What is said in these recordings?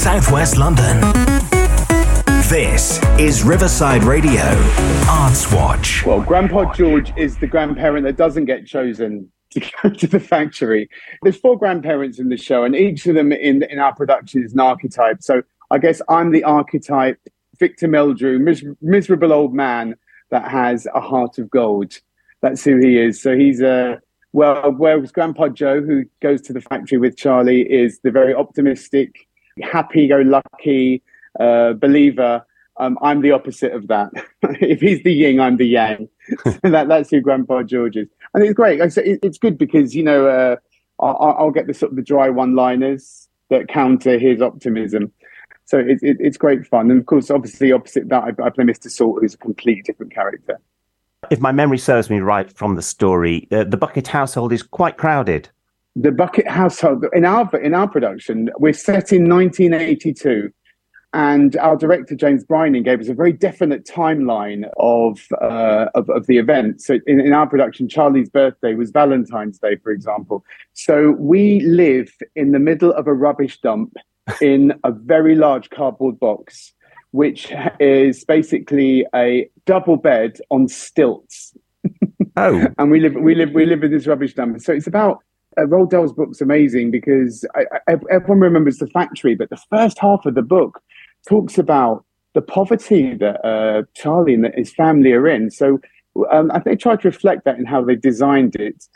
Southwest London. This is Riverside Radio Arts Watch. Well, Grandpa George is the grandparent that doesn't get chosen to go to the factory. There's four grandparents in the show, and each of them in, in our production is an archetype. So I guess I'm the archetype, Victor Meldrew, mis- miserable old man that has a heart of gold. That's who he is. So he's a well, whereas Grandpa Joe, who goes to the factory with Charlie, is the very optimistic, happy-go-lucky uh, believer. Um, I'm the opposite of that. if he's the yin, I'm the yang. that, that's who Grandpa George is, and it's great. i said it's good because you know uh, I'll, I'll, get the sort of the dry one-liners that counter his optimism. So it, it, it's great fun, and of course, obviously, opposite that, I, I play Mr. Salt, who's a completely different character if my memory serves me right from the story, uh, the Bucket household is quite crowded. The Bucket household in our in our production, we're set in 1982, and our director James Brining gave us a very definite timeline of uh, of, of, the event. So in, in our production, Charlie's birthday was Valentine's Day, for example. So we live in the middle of a rubbish dump in a very large cardboard box which is basically a double bed on stilts. Oh, and we live we live we live in this rubbish dump. So it's about uh, Roald Dahl's book's amazing because I, I, everyone remembers the factory, but the first half of the book talks about the poverty that uh, Charlie and his family are in. So um, I think they tried to reflect that in how they designed it.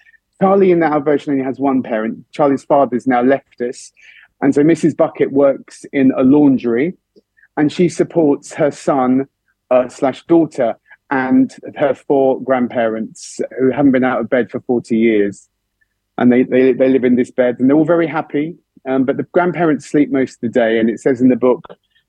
Charlie in that version only has one parent. Charlie's father's now left us. And so Mrs. Bucket works in a laundry and she supports her son uh, slash daughter and her four grandparents who haven't been out of bed for 40 years. And they, they, they live in this bed and they're all very happy. Um, but the grandparents sleep most of the day. And it says in the book,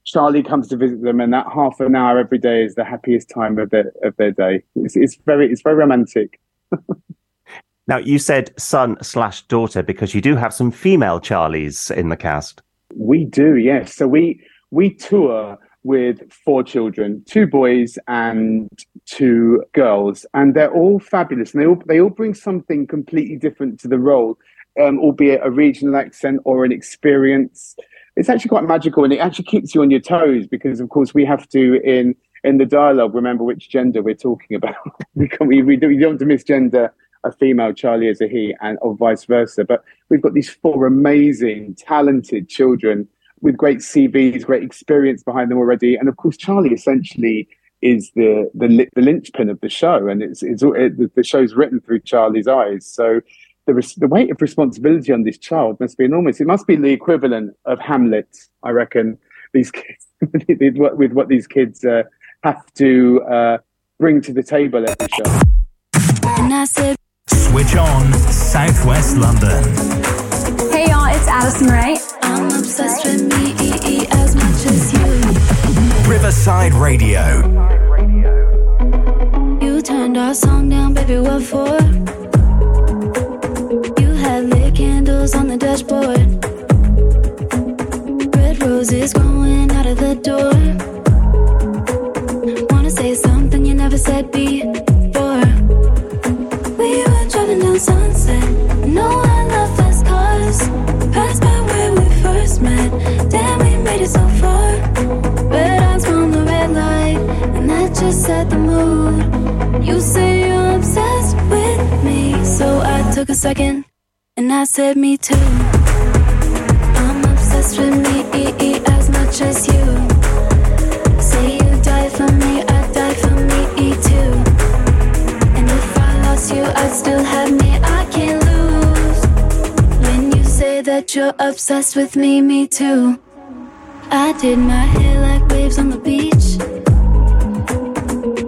Charlie comes to visit them, and that half an hour every day is the happiest time of their, of their day. It's, it's very, it's very romantic. now, you said son slash daughter because you do have some female Charlies in the cast. We do, yes. So we, we tour with four children, two boys and two girls, and they're all fabulous. And they all they all bring something completely different to the role, um, albeit a regional accent or an experience. It's actually quite magical, and it actually keeps you on your toes because, of course, we have to in in the dialogue remember which gender we're talking about. we, we, we don't want to misgender a female Charlie as a he, and or vice versa. But we've got these four amazing, talented children with great CVs, great experience behind them already. And of course, Charlie essentially is the the, the linchpin of the show, and it's, it's it, the show's written through Charlie's eyes. So the the weight of responsibility on this child must be enormous. It must be the equivalent of Hamlet, I reckon. These kids with what these kids uh, have to uh, bring to the table every show. Switch on Southwest London. Hey y'all, it's Addison Rae. I'm obsessed with me as much as you. Riverside Radio. You turned our song down, baby, what for? You had lit candles on the dashboard. Red roses growing out of the door. Wanna say something you never said before. We were driving down sunset. No so far. Red eyes from the red light, and that just set the mood. You say you're obsessed with me, so I took a second and I said, Me too. I'm obsessed with me E as much as you. Say you die for me, I die for me too. And if I lost you, I'd still have me. I can't lose. When you say that you're obsessed with me, me too. I did my hair like waves on the beach.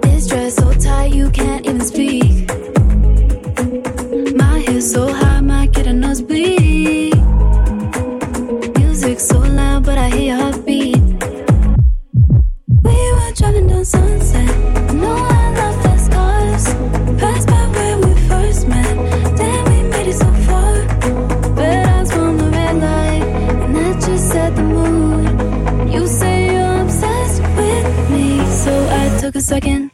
This dress so tight you can't even speak. My so high. Music so loud, but I hear. We were driving down Sunset. a second,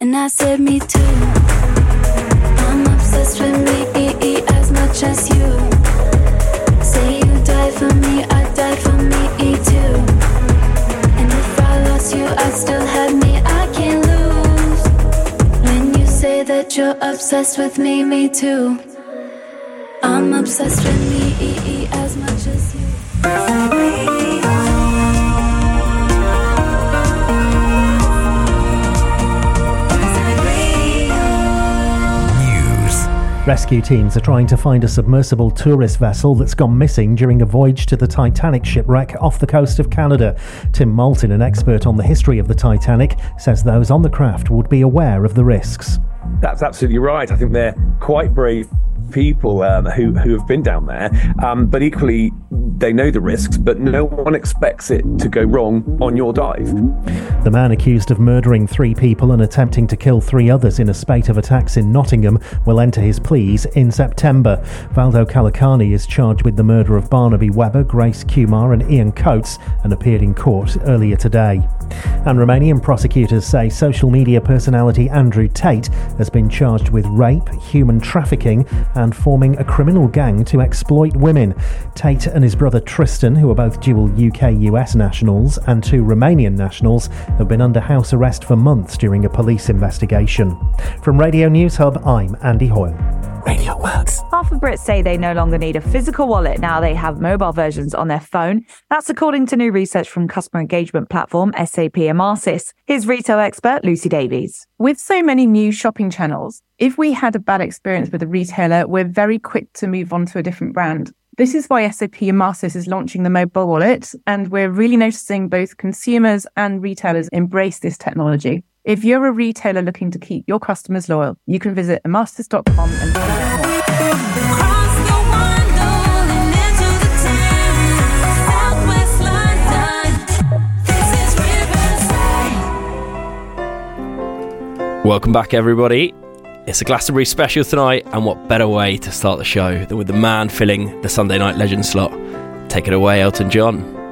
and I said, Me too. I'm obsessed with me as much as you. Say you die for me, I die for me too. And if I lost you, I still have me, I can't lose. When you say that you're obsessed with me, me too. I'm obsessed with me as much as you. Rescue teams are trying to find a submersible tourist vessel that's gone missing during a voyage to the Titanic shipwreck off the coast of Canada. Tim Maltin, an expert on the history of the Titanic, says those on the craft would be aware of the risks. That's absolutely right. I think they're quite brave people um, who who have been down there, um, but equally they know the risks. But no one expects it to go wrong on your dive. The man accused of murdering three people and attempting to kill three others in a spate of attacks in Nottingham will enter his pleas in September. Valdo Calocane is charged with the murder of Barnaby Webber, Grace Kumar, and Ian Coates and appeared in court earlier today. And Romanian prosecutors say social media personality Andrew Tate has been charged with rape, human trafficking, and forming a criminal gang to exploit women. Tate and his brother Tristan, who are both dual UK US nationals and two Romanian nationals, have been under house arrest for months during a police investigation. From Radio News Hub, I'm Andy Hoyle. Radio works. Half of Brits say they no longer need a physical wallet now they have mobile versions on their phone. That's according to new research from customer engagement platform SAP Emarsys. Here's retail expert Lucy Davies. With so many new shopping channels, if we had a bad experience with a retailer, we're very quick to move on to a different brand. This is why SAP Emarsys is launching the mobile wallet, and we're really noticing both consumers and retailers embrace this technology. If you're a retailer looking to keep your customers loyal, you can visit emarsys.com and find Welcome back, everybody. It's a Glastonbury special tonight, and what better way to start the show than with the man filling the Sunday Night Legend slot? Take it away, Elton John.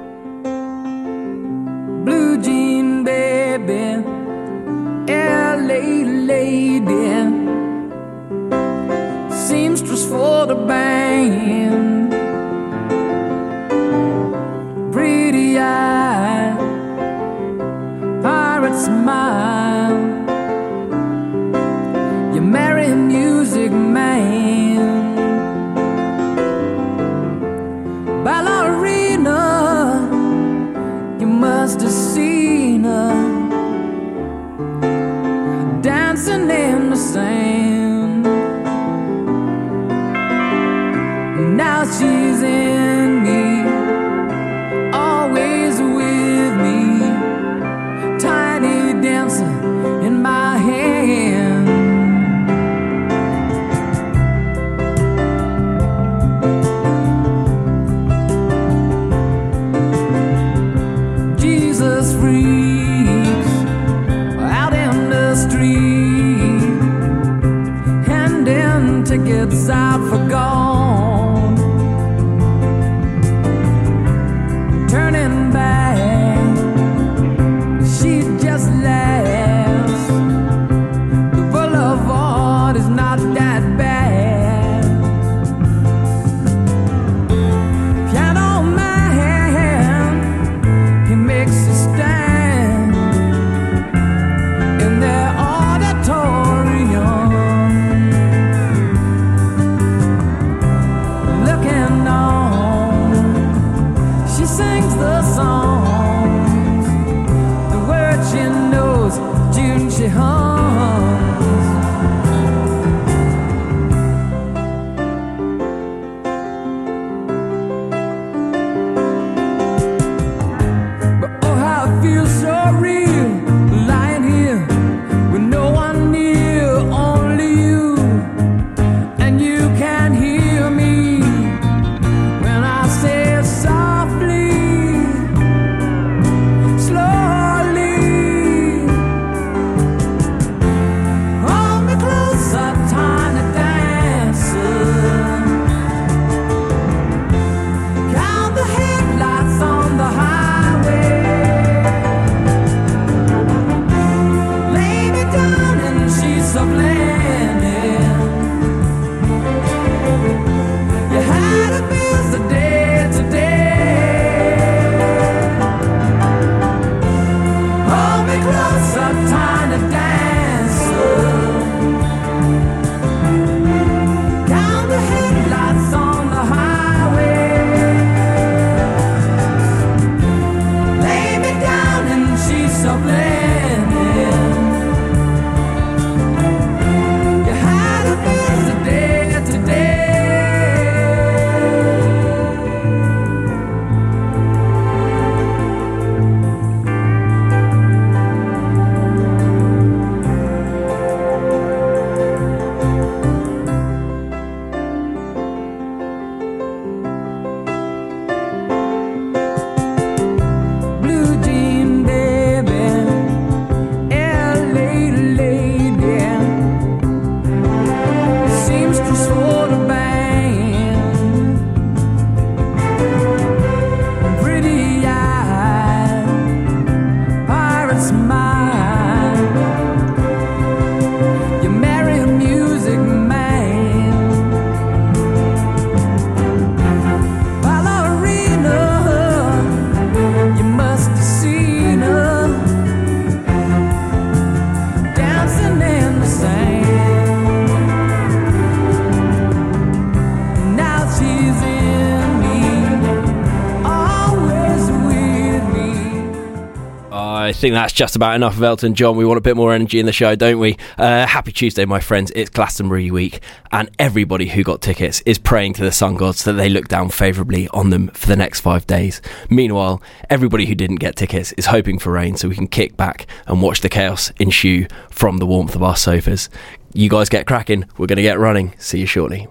Think that's just about enough of Elton John. We want a bit more energy in the show, don't we? Uh, happy Tuesday, my friends. It's Glastonbury week, and everybody who got tickets is praying to the sun gods that they look down favourably on them for the next five days. Meanwhile, everybody who didn't get tickets is hoping for rain so we can kick back and watch the chaos ensue from the warmth of our sofas. You guys get cracking. We're going to get running. See you shortly.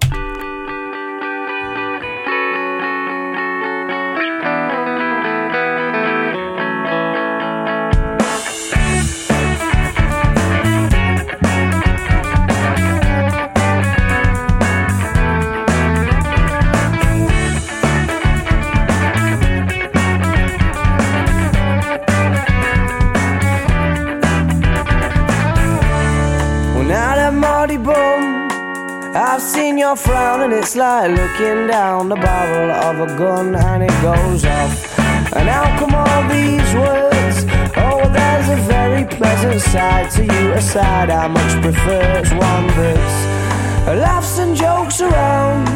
It's like looking down the barrel of a gun, and it goes off. And how come all these words? Oh, there's a very pleasant side to you, a side I much prefer. It's one that's laughs and jokes around.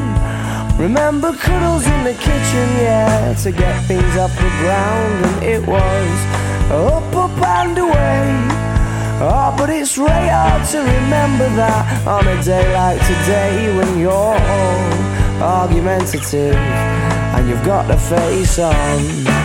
Remember cuddles in the kitchen, yeah, to get things off the ground, and it was up, up and away. Oh, but it's really hard to remember that on a day like today when you're all argumentative and you've got a face on.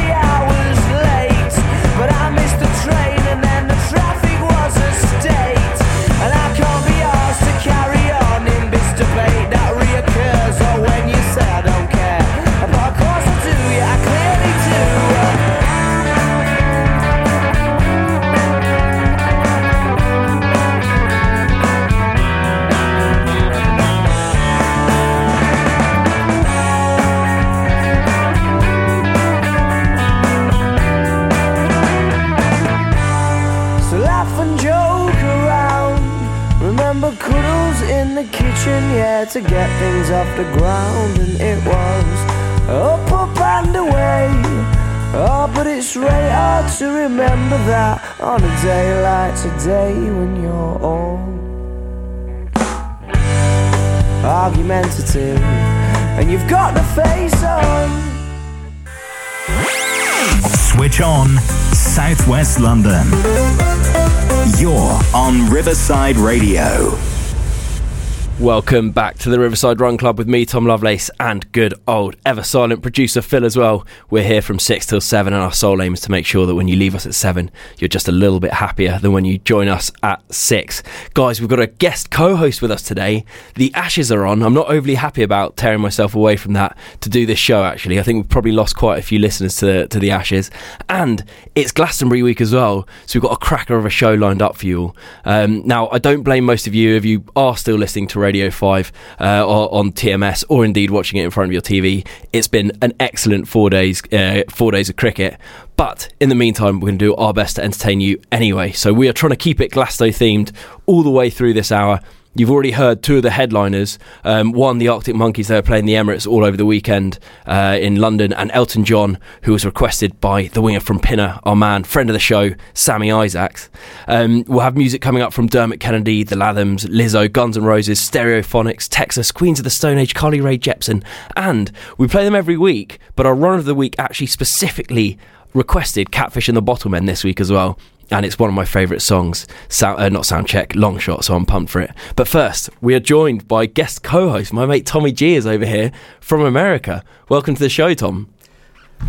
kitchen, yeah, to get things off the ground, and it was up, up and away. Oh, but it's really hard to remember that on a day like today when you're all argumentative and you've got the face on. Switch on Southwest London. You're on Riverside Radio. Welcome back to the Riverside Run Club with me, Tom Lovelace, and good old ever silent producer Phil as well. We're here from 6 till 7, and our sole aim is to make sure that when you leave us at 7, you're just a little bit happier than when you join us at 6. Guys, we've got a guest co host with us today. The Ashes are on. I'm not overly happy about tearing myself away from that to do this show, actually. I think we've probably lost quite a few listeners to, to the Ashes. And it's Glastonbury week as well, so we've got a cracker of a show lined up for you all. Um, now, I don't blame most of you if you are still listening to Radio 5 uh, or on TMS or indeed watching it in front of your TV. It's been an excellent four days, uh, four days of cricket. But in the meantime, we're going to do our best to entertain you anyway. So we are trying to keep it Glasto themed all the way through this hour. You've already heard two of the headliners. Um, one, the Arctic Monkeys, they were playing the Emirates all over the weekend uh, in London, and Elton John, who was requested by the winger from Pinner, our man, friend of the show, Sammy Isaacs. Um, we'll have music coming up from Dermot Kennedy, The Lathums, Lizzo, Guns N' Roses, Stereophonics, Texas, Queens of the Stone Age, Carly Rae Jepsen, and we play them every week, but our run of the week actually specifically requested Catfish and the Bottlemen this week as well and it's one of my favourite songs. Sound, uh, not sound check, long shot. So I'm pumped for it. But first, we are joined by guest co-host, my mate Tommy G is over here from America. Welcome to the show, Tom.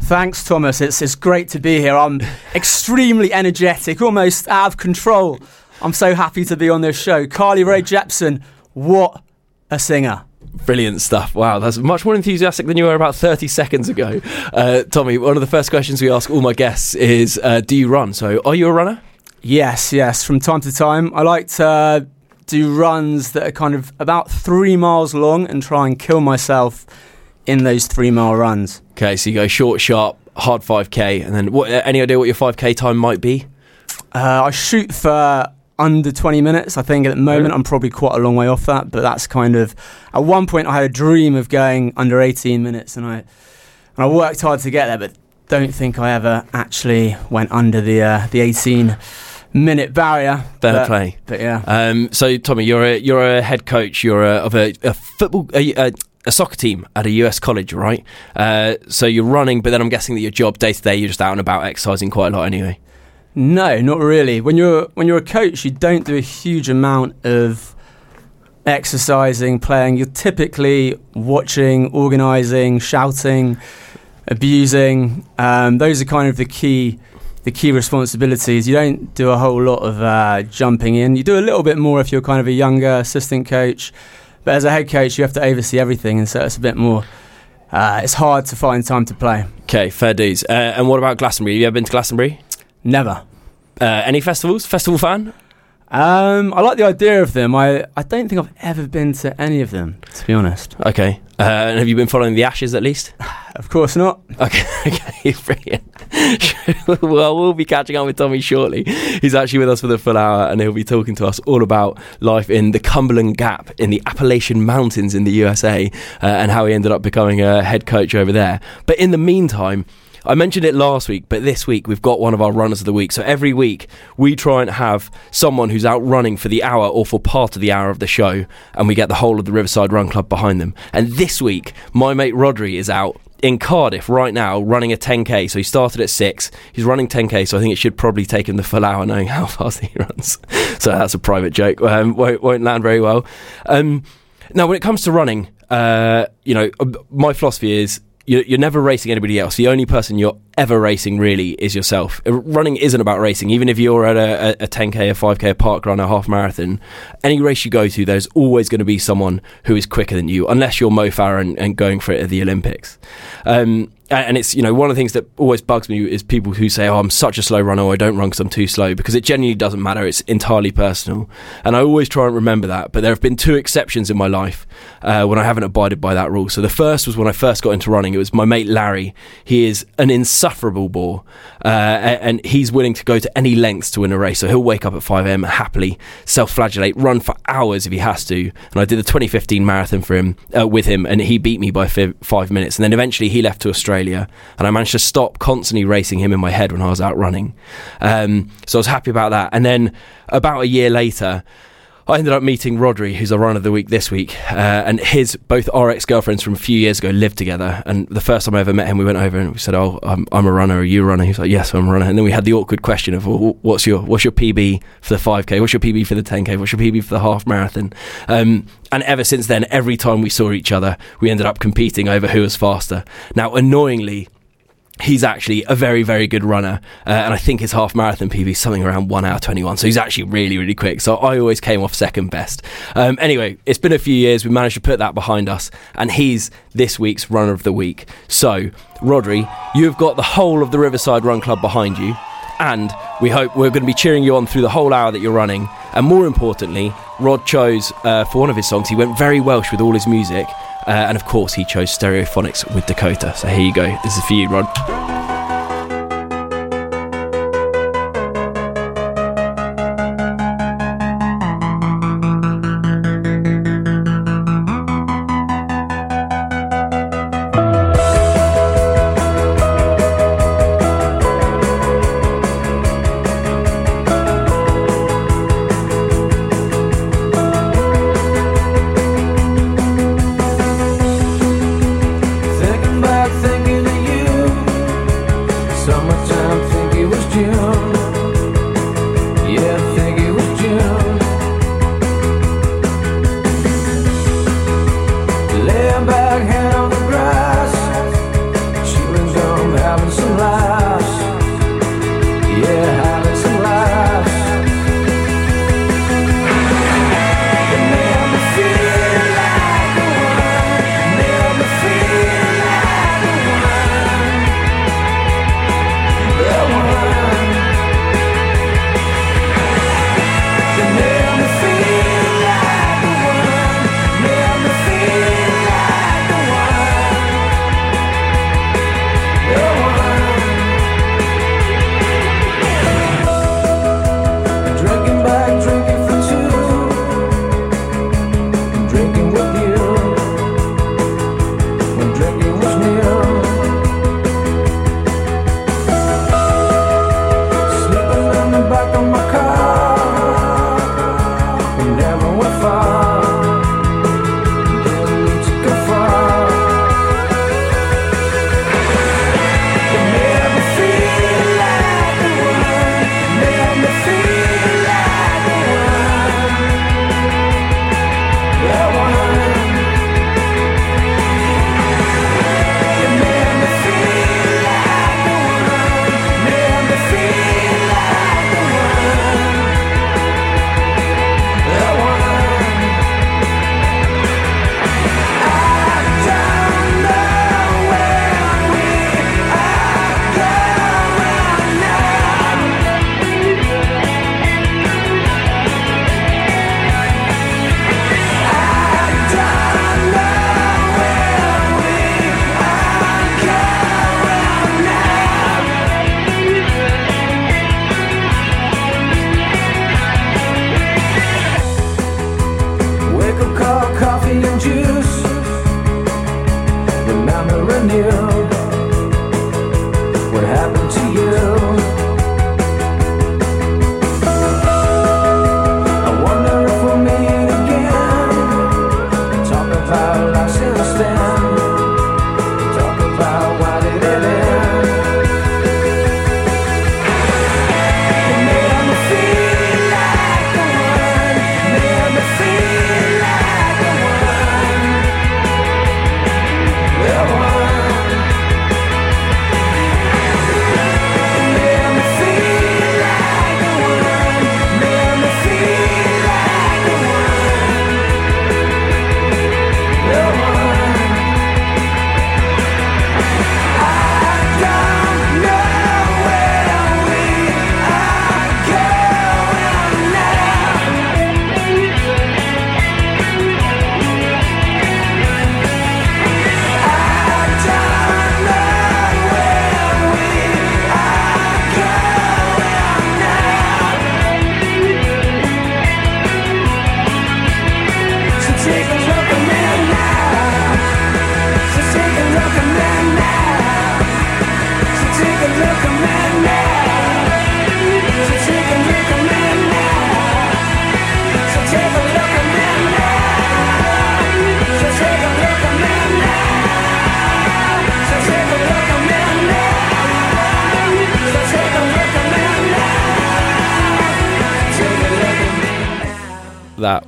Thanks, Thomas. It's, it's great to be here. I'm extremely energetic, almost out of control. I'm so happy to be on this show. Carly Rae Jepsen, what a singer. Brilliant stuff. Wow, that's much more enthusiastic than you were about 30 seconds ago. Uh, Tommy, one of the first questions we ask all my guests is uh, Do you run? So, are you a runner? Yes, yes. From time to time, I like to uh, do runs that are kind of about three miles long and try and kill myself in those three mile runs. Okay, so you go short, sharp, hard 5K, and then what, any idea what your 5K time might be? Uh, I shoot for under 20 minutes. I think at the moment I'm probably quite a long way off that, but that's kind of at one point I had a dream of going under 18 minutes and I and I worked hard to get there, but don't think I ever actually went under the uh, the 18 minute barrier. Fair but, play. But yeah. Um, so, Tommy, you're a, you're a head coach. You're a, of a, a football, a, a, a soccer team at a US college, right? Uh, so you're running, but then I'm guessing that your job day to day, you're just out and about exercising quite a lot anyway. No, not really. When you're when you're a coach, you don't do a huge amount of exercising, playing. You're typically watching, organising, shouting, abusing. Um, those are kind of the key the key responsibilities. You don't do a whole lot of uh, jumping in. You do a little bit more if you're kind of a younger assistant coach. But as a head coach, you have to oversee everything, and so it's a bit more. Uh, it's hard to find time to play. Okay, fair dues. Uh, and what about Glastonbury? Have you ever been to Glastonbury? Never. Uh, any festivals? Festival fan? Um, I like the idea of them. I, I don't think I've ever been to any of them, to be honest. Okay. Uh, and have you been following the Ashes at least? Of course not. Okay, okay, brilliant. well, we'll be catching up with Tommy shortly. He's actually with us for the full hour and he'll be talking to us all about life in the Cumberland Gap in the Appalachian Mountains in the USA uh, and how he ended up becoming a head coach over there. But in the meantime, I mentioned it last week, but this week we've got one of our runners of the week. So every week we try and have someone who's out running for the hour or for part of the hour of the show, and we get the whole of the Riverside Run Club behind them. And this week, my mate Rodri is out in Cardiff right now running a 10k. So he started at six. He's running 10k. So I think it should probably take him the full hour knowing how fast he runs. so that's a private joke. Um, won't, won't land very well. Um, now, when it comes to running, uh, you know, uh, my philosophy is you're, never racing anybody else. The only person you're ever racing really is yourself. Uh, Running isn't about racing. Even if you're at a, a, a 10k, a 5k, a park run, a half marathon, any race you go to, there's always going to be someone who is quicker than you, unless you're Mo Farah and, and going for it at the Olympics. Um, and it's you know one of the things that always bugs me is people who say, "Oh, I'm such a slow runner, I don't run because I'm too slow," because it genuinely doesn't matter. It's entirely personal, and I always try and remember that. But there have been two exceptions in my life uh, when I haven't abided by that rule. So the first was when I first got into running. It was my mate Larry. He is an insufferable bore, uh, and he's willing to go to any lengths to win a race. So he'll wake up at 5 a.m. happily, self-flagellate, run for hours if he has to. And I did the 2015 marathon for him uh, with him, and he beat me by fi- five minutes. And then eventually he left to Australia, and I managed to stop constantly racing him in my head when I was out running. Um, so I was happy about that. And then about a year later. I ended up meeting Rodri, who's our run of the week this week, uh, and his both our ex girlfriends from a few years ago lived together. And the first time I ever met him, we went over and we said, "Oh, I'm, I'm a runner. Are you a runner?" He was like, "Yes, I'm a runner." And then we had the awkward question of, well, "What's your what's your PB for the 5k? What's your PB for the 10k? What's your PB for the half marathon?" Um, and ever since then, every time we saw each other, we ended up competing over who was faster. Now, annoyingly, he's actually a very, very good runner. Uh, and I think his half marathon PB is something around 1 hour 21. So he's actually really, really quick. So I always came off second best. Um, anyway, it's been a few years. We managed to put that behind us. And he's this week's runner of the week. So, Rodri, you've got the whole of the Riverside Run Club behind you. And we hope we're going to be cheering you on through the whole hour that you're running. And more importantly, Rod chose uh, for one of his songs, he went very Welsh with all his music. Uh, and of course, he chose Stereophonics with Dakota. So here you go. This is for you, Rod.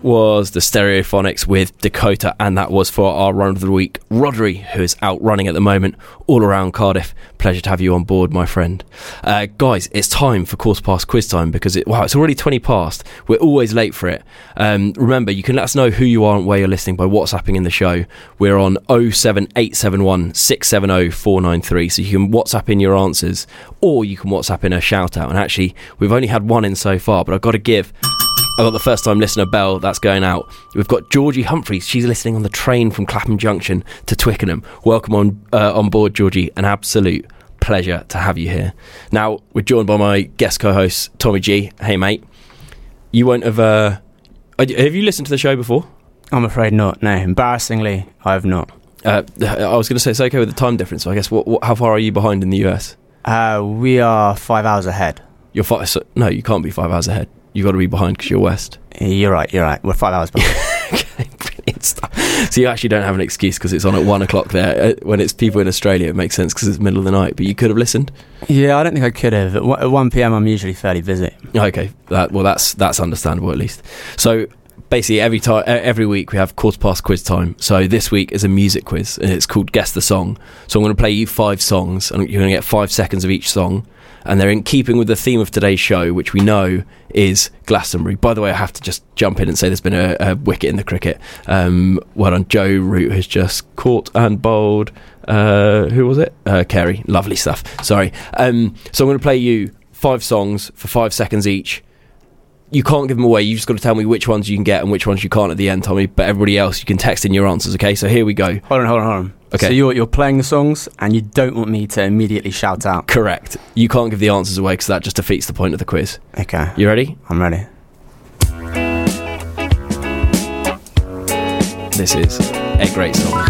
Was the Stereophonics with Dakota, and that was for our run of the week, Rodri, who is out running at the moment all around Cardiff. Pleasure to have you on board, my friend. Uh, guys, it's time for course past quiz time because it, wow, it's already 20 past. We're always late for it. Um, remember, you can let us know who you are and where you're listening by WhatsApping in the show. We're on 07871 670 493, so you can WhatsApp in your answers or you can WhatsApp in a shout out. And actually, we've only had one in so far, but I've got to give I got the first time listener bell that's going out. We've got Georgie Humphreys. She's listening on the train from Clapham Junction to Twickenham. Welcome on uh, on board, Georgie. An absolute pleasure to have you here. Now we're joined by my guest co-host Tommy G. Hey mate, you won't have. Uh, have you listened to the show before? I'm afraid not. No, embarrassingly, I have not. Uh, I was going to say it's okay with the time difference. So I guess what, what, how far are you behind in the US? Uh, we are five hours ahead. You're five. So, no, you can't be five hours ahead. You got to be behind because you're west. You're right. You're right. We're five hours behind. okay, brilliant stuff. So you actually don't have an excuse because it's on at one o'clock there. Uh, When it's people in Australia, it makes sense because it's middle of the night. But you could have listened. yeah, I don't think I could have. At one- at 1 p.m., I'm usually fairly busy. Okay, that, well that's that's understandable at least. So basically, every time every week we have quarter past quiz time. So this week is a music quiz, and it's called Guess the Song. So I'm going to play you five songs, and you're going to get five seconds of each song. And they're in keeping with the theme of today's show, which we know is Glastonbury. By the way, I have to just jump in and say there's been a, a wicket in the cricket. Um, well done, Joe Root has just caught and bowled. Uh, who was it? Uh, Carey. Lovely stuff. Sorry. Um, so I'm going to play you five songs for five seconds each. You can't give them away. You've just got to tell me which ones you can get and which ones you can't at the end, Tommy. But everybody else, you can text in your answers. Okay, so here we go. Hold on, hold on, hold on. Okay. So you're, you're playing the songs and you don't want me to immediately shout out. Correct. You can't give the answers away because that just defeats the point of the quiz. Okay. You ready? I'm ready. this is a great song.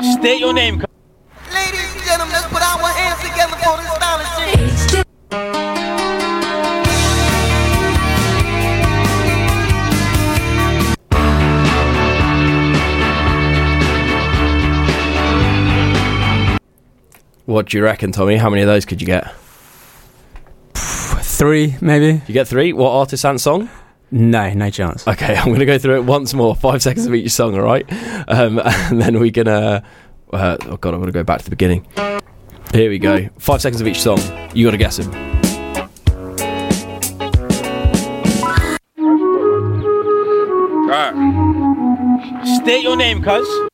State your name. What do you reckon, Tommy? How many of those could you get? Three, maybe. You get three? What artist and song? No, no chance. Okay, I'm going to go through it once more. Five seconds of each song, all right? Um, and then we can. Uh, uh, oh, God, I'm going to go back to the beginning. Here we go. Five seconds of each song. You got to guess them. State your name, cuz.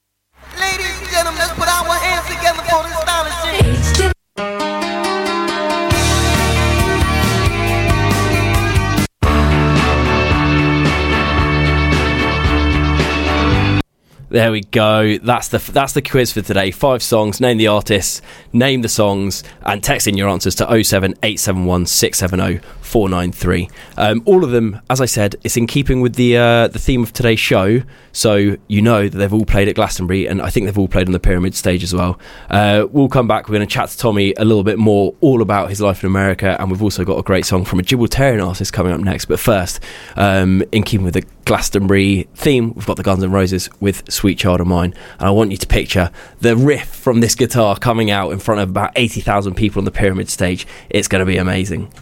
There we go. That's the that's the quiz for today. Five songs. Name the artists. Name the songs, and text in your answers to 07871 670 493. Um, all of them, as I said, it's in keeping with the uh, the theme of today's show. So you know that they've all played at Glastonbury, and I think they've all played on the Pyramid stage as well. Uh, we'll come back. We're going to chat to Tommy a little bit more, all about his life in America, and we've also got a great song from a Gibraltarian artist coming up next. But first, um, in keeping with the Glastonbury theme, we've got the Guns N' Roses with "Sweet Child of Mine," and I want you to picture the riff from this guitar coming out in front of about eighty thousand people on the Pyramid stage. It's going to be amazing.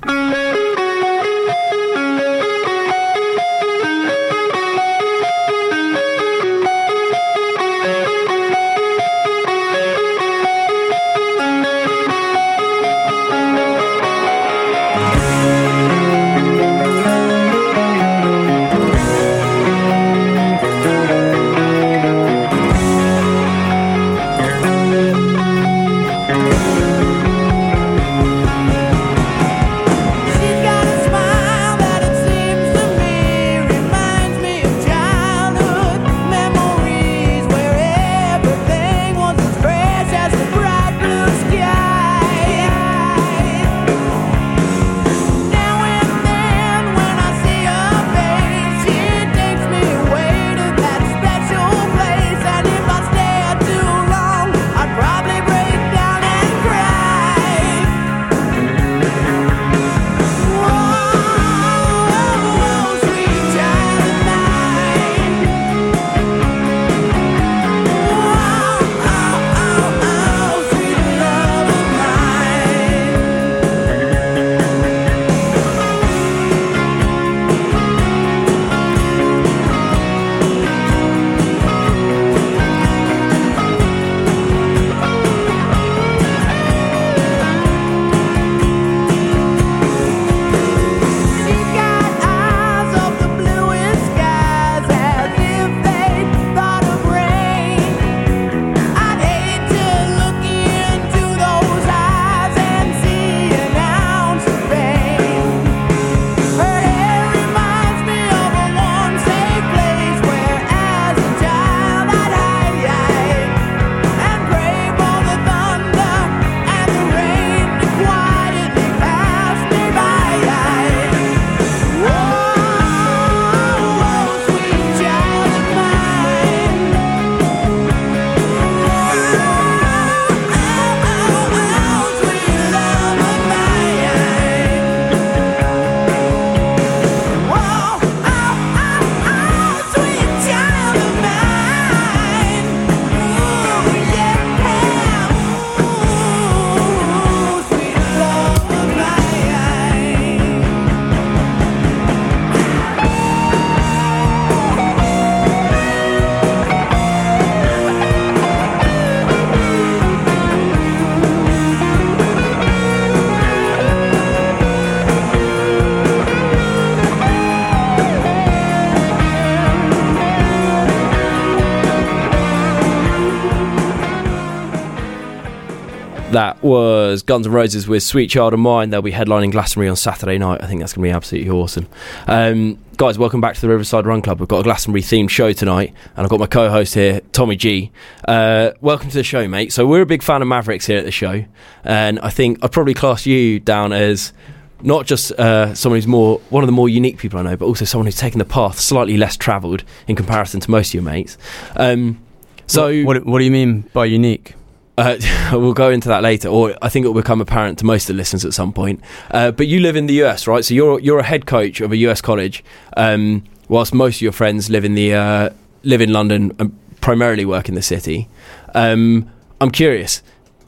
Was Guns N' Roses with Sweet Child of Mine. They'll be headlining Glastonbury on Saturday night. I think that's going to be absolutely awesome. Um, guys, welcome back to the Riverside Run Club. We've got a Glastonbury themed show tonight, and I've got my co host here, Tommy G. Uh, welcome to the show, mate. So, we're a big fan of Mavericks here at the show, and I think I'd probably class you down as not just uh, someone who's more one of the more unique people I know, but also someone who's taken the path slightly less travelled in comparison to most of your mates. Um, so, what, what do you mean by unique? Uh, we'll go into that later, or I think it will become apparent to most of the listeners at some point. Uh, but you live in the US, right? So you're you're a head coach of a US college, um, whilst most of your friends live in the uh, live in London and primarily work in the city. Um, I'm curious,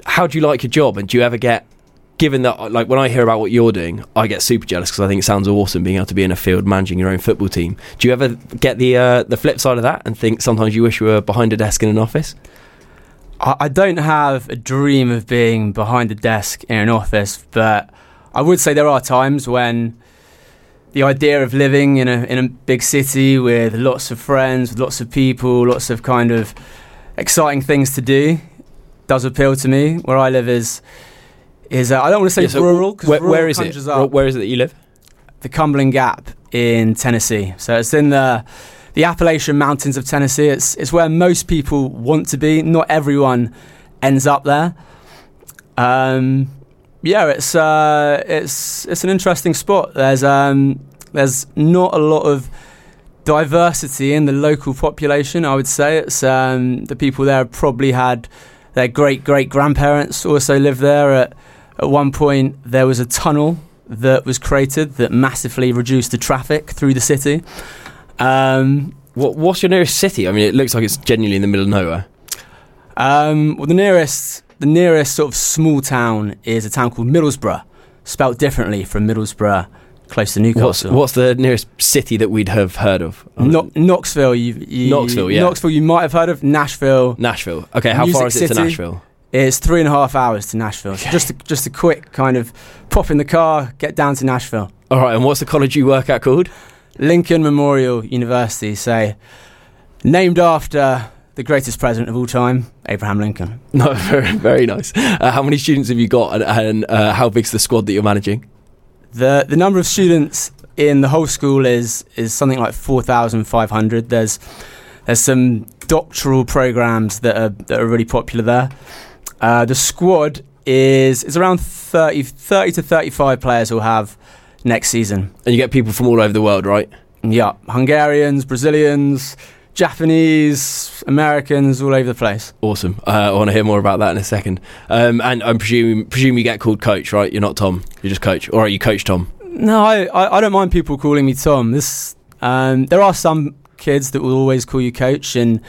how do you like your job, and do you ever get given that like when I hear about what you're doing, I get super jealous because I think it sounds awesome being able to be in a field managing your own football team. Do you ever get the uh, the flip side of that and think sometimes you wish you were behind a desk in an office? I, don't have a dream of being behind a desk in an office, but I would say there are times when the idea of living in a in a big city with lots of friends, with lots of people, lots of kind of exciting things to do does appeal to me. Where I live is is uh, I don't want to say Yeah, so rural. 'cause where- where is it? up where is it that you live? The Cumberland Gap in Tennessee. So it's in the the Appalachian Mountains of Tennessee. It's it's where most people want to be. Not everyone ends up there. Um, yeah, it's uh, it's it's an interesting spot. There's um, there's not a lot of diversity in the local population. I would say it's um, the people there probably had their great great grandparents also lived there. At at one point, there was a tunnel that was created that massively reduced the traffic through the city. Um, what, what's your nearest city? I mean, it looks like it's genuinely in the middle of nowhere. Um, well, the nearest the nearest sort of small town is a town called Middlesboro, spelt differently from Middlesbrough, close to Newcastle. what's the nearest city that we'd have heard of? No- Knoxville, you, you Knoxville, yeah. Knoxville, you might have heard of Nashville. Nashville. Okay, how far is it to Nashville? It's three and a half hours to Nashville. So just a, just a quick kind of pop in the car, get down to Nashville. All right, and what's the college you work at called? Lincoln Memorial University. Say, named after the greatest president of all time, Abraham Lincoln. No, very, very nice. Uh, how many students have you got, and, and uh, how big's the squad that you're managing? The the number of students in the whole school is is something like four thousand five hundred. There's there's some doctoral programs that are that are really popular there. Uh, the squad is is around 30, 30 to thirty five players will have next season. And you get people from all over the world, right? Yeah, Hungarians, Brazilians, Japanese, Americans, all over the place. Awesome. Uh, I want to hear more about that in a second. Um, and I presume presume you get called coach, right? You're not Tom. You're just coach, or are you coach Tom? No, I, I, I don't mind people calling me Tom. This um, there are some kids that will always call you coach, and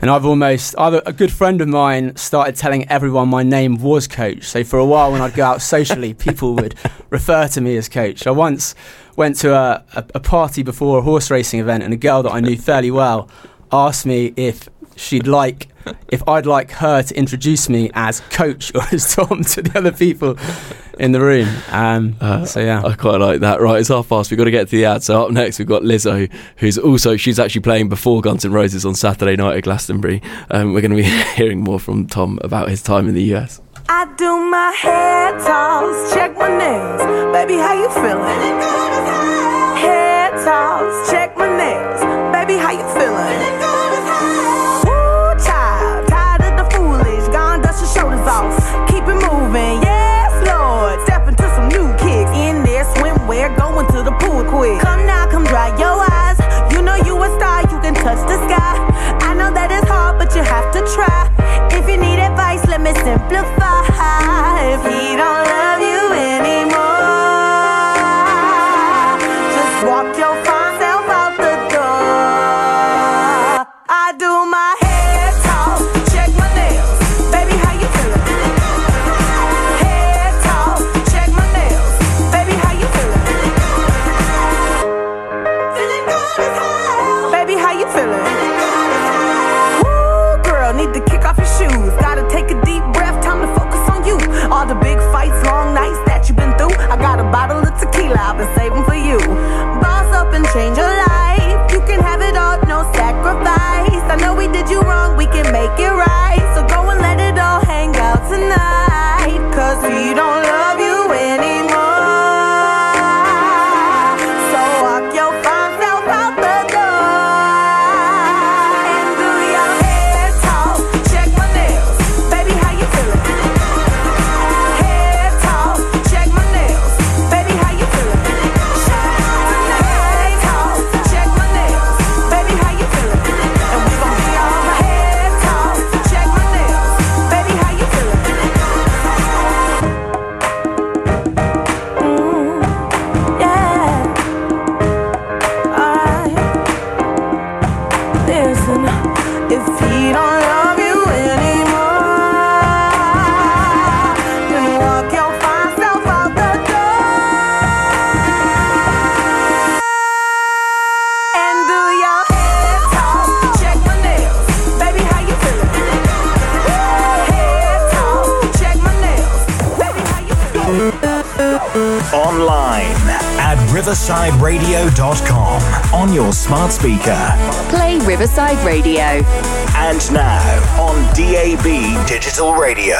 and I've almost I've a, good friend of mine started telling everyone my name was coach. So for a while, when I'd go out socially, people would refer to me as coach. I once went to a, a, a party before a horse racing event, and a girl that I knew fairly well asked me if she'd like if I'd like her to introduce me as coach or as Tom to the other people in the room. Um, so yeah, I quite like that. Right, it's half past. We've got to get to the ad. So up next, we've got Lizzo, who's also she's actually playing before Guns N' Roses on Saturday night at Glastonbury. Um, we're going to be hearing more from Tom about his time in the US. I do my hair toss, check my nails. Baby, how you feeling? Hair toss, check my nails. Baby, how you feeling? Let me simplify. If he don't speaker. Play Riverside Radio. And now on DAB Digital Radio.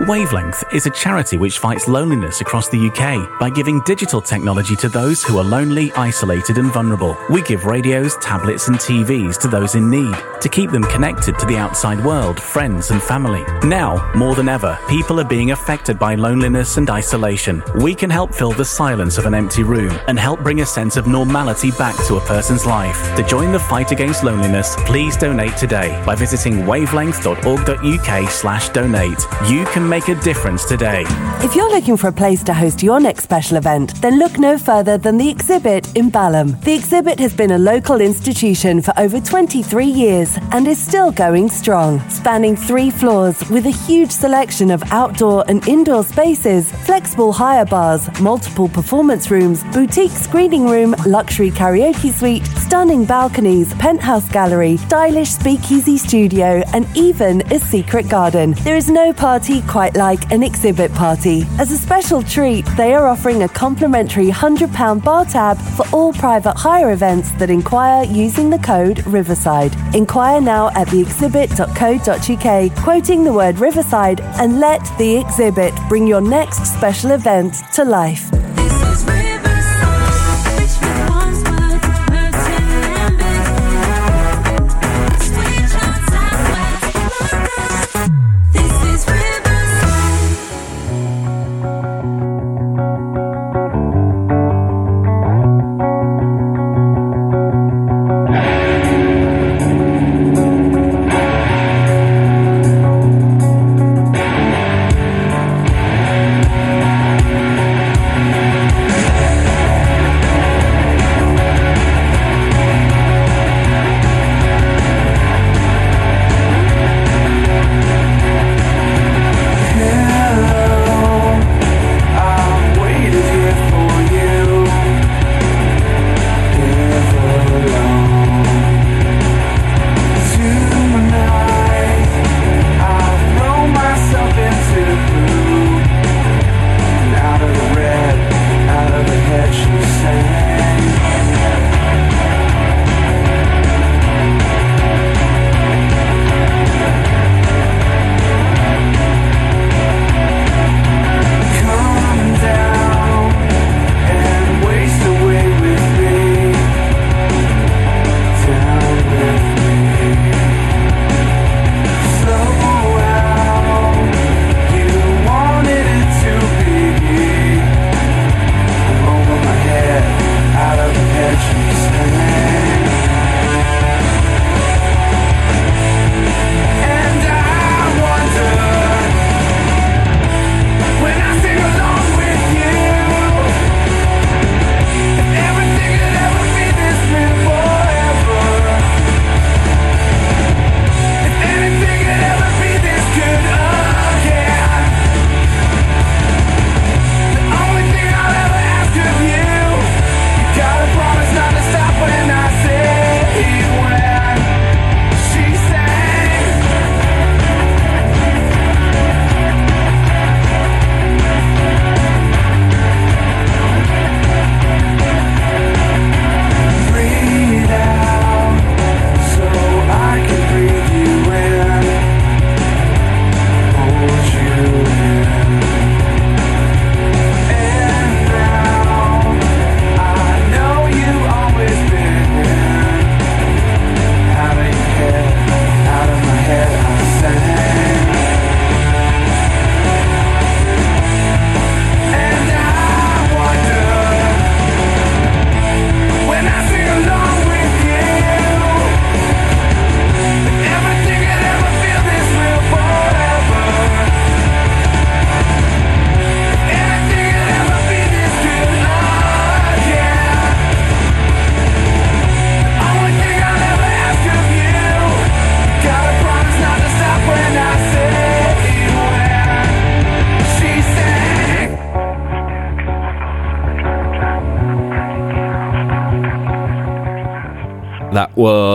Wavelength is a charity which fights loneliness across the UK by giving digital technology to those who are lonely, isolated, and vulnerable. We give radios, tablets, and TVs to those in need to keep them connected to the outside world, friends, and family. Now, more than ever, people are being affected by loneliness and isolation. We can help fill the silence of an empty room and help bring a sense of normality back to a person's life. To join the fight against loneliness, please donate today by visiting wavelength.org.uk slash donate. You can make a difference today. If you're looking for a place to host your next special event, then look no further than the exhibit in Balham. The exhibit has been a local institution for over 23 years and is still going strong, spanning three floors with a huge selection of outdoor and indoor spaces, flexible hire bars, multiple performance rooms, boutique screening room, luxury karaoke suite, stunning balconies, penthouse gallery, stylish speakeasy studio, and even a secret garden. There is no party quite like an exhibit party. As a special treat, they are offering a complimentary £100 bar tab for all private hire events that inquire using the code Riverside. Inquire now at theexhibit.co.uk, quoting the word Riverside, and let the exhibit bring your next special event to life.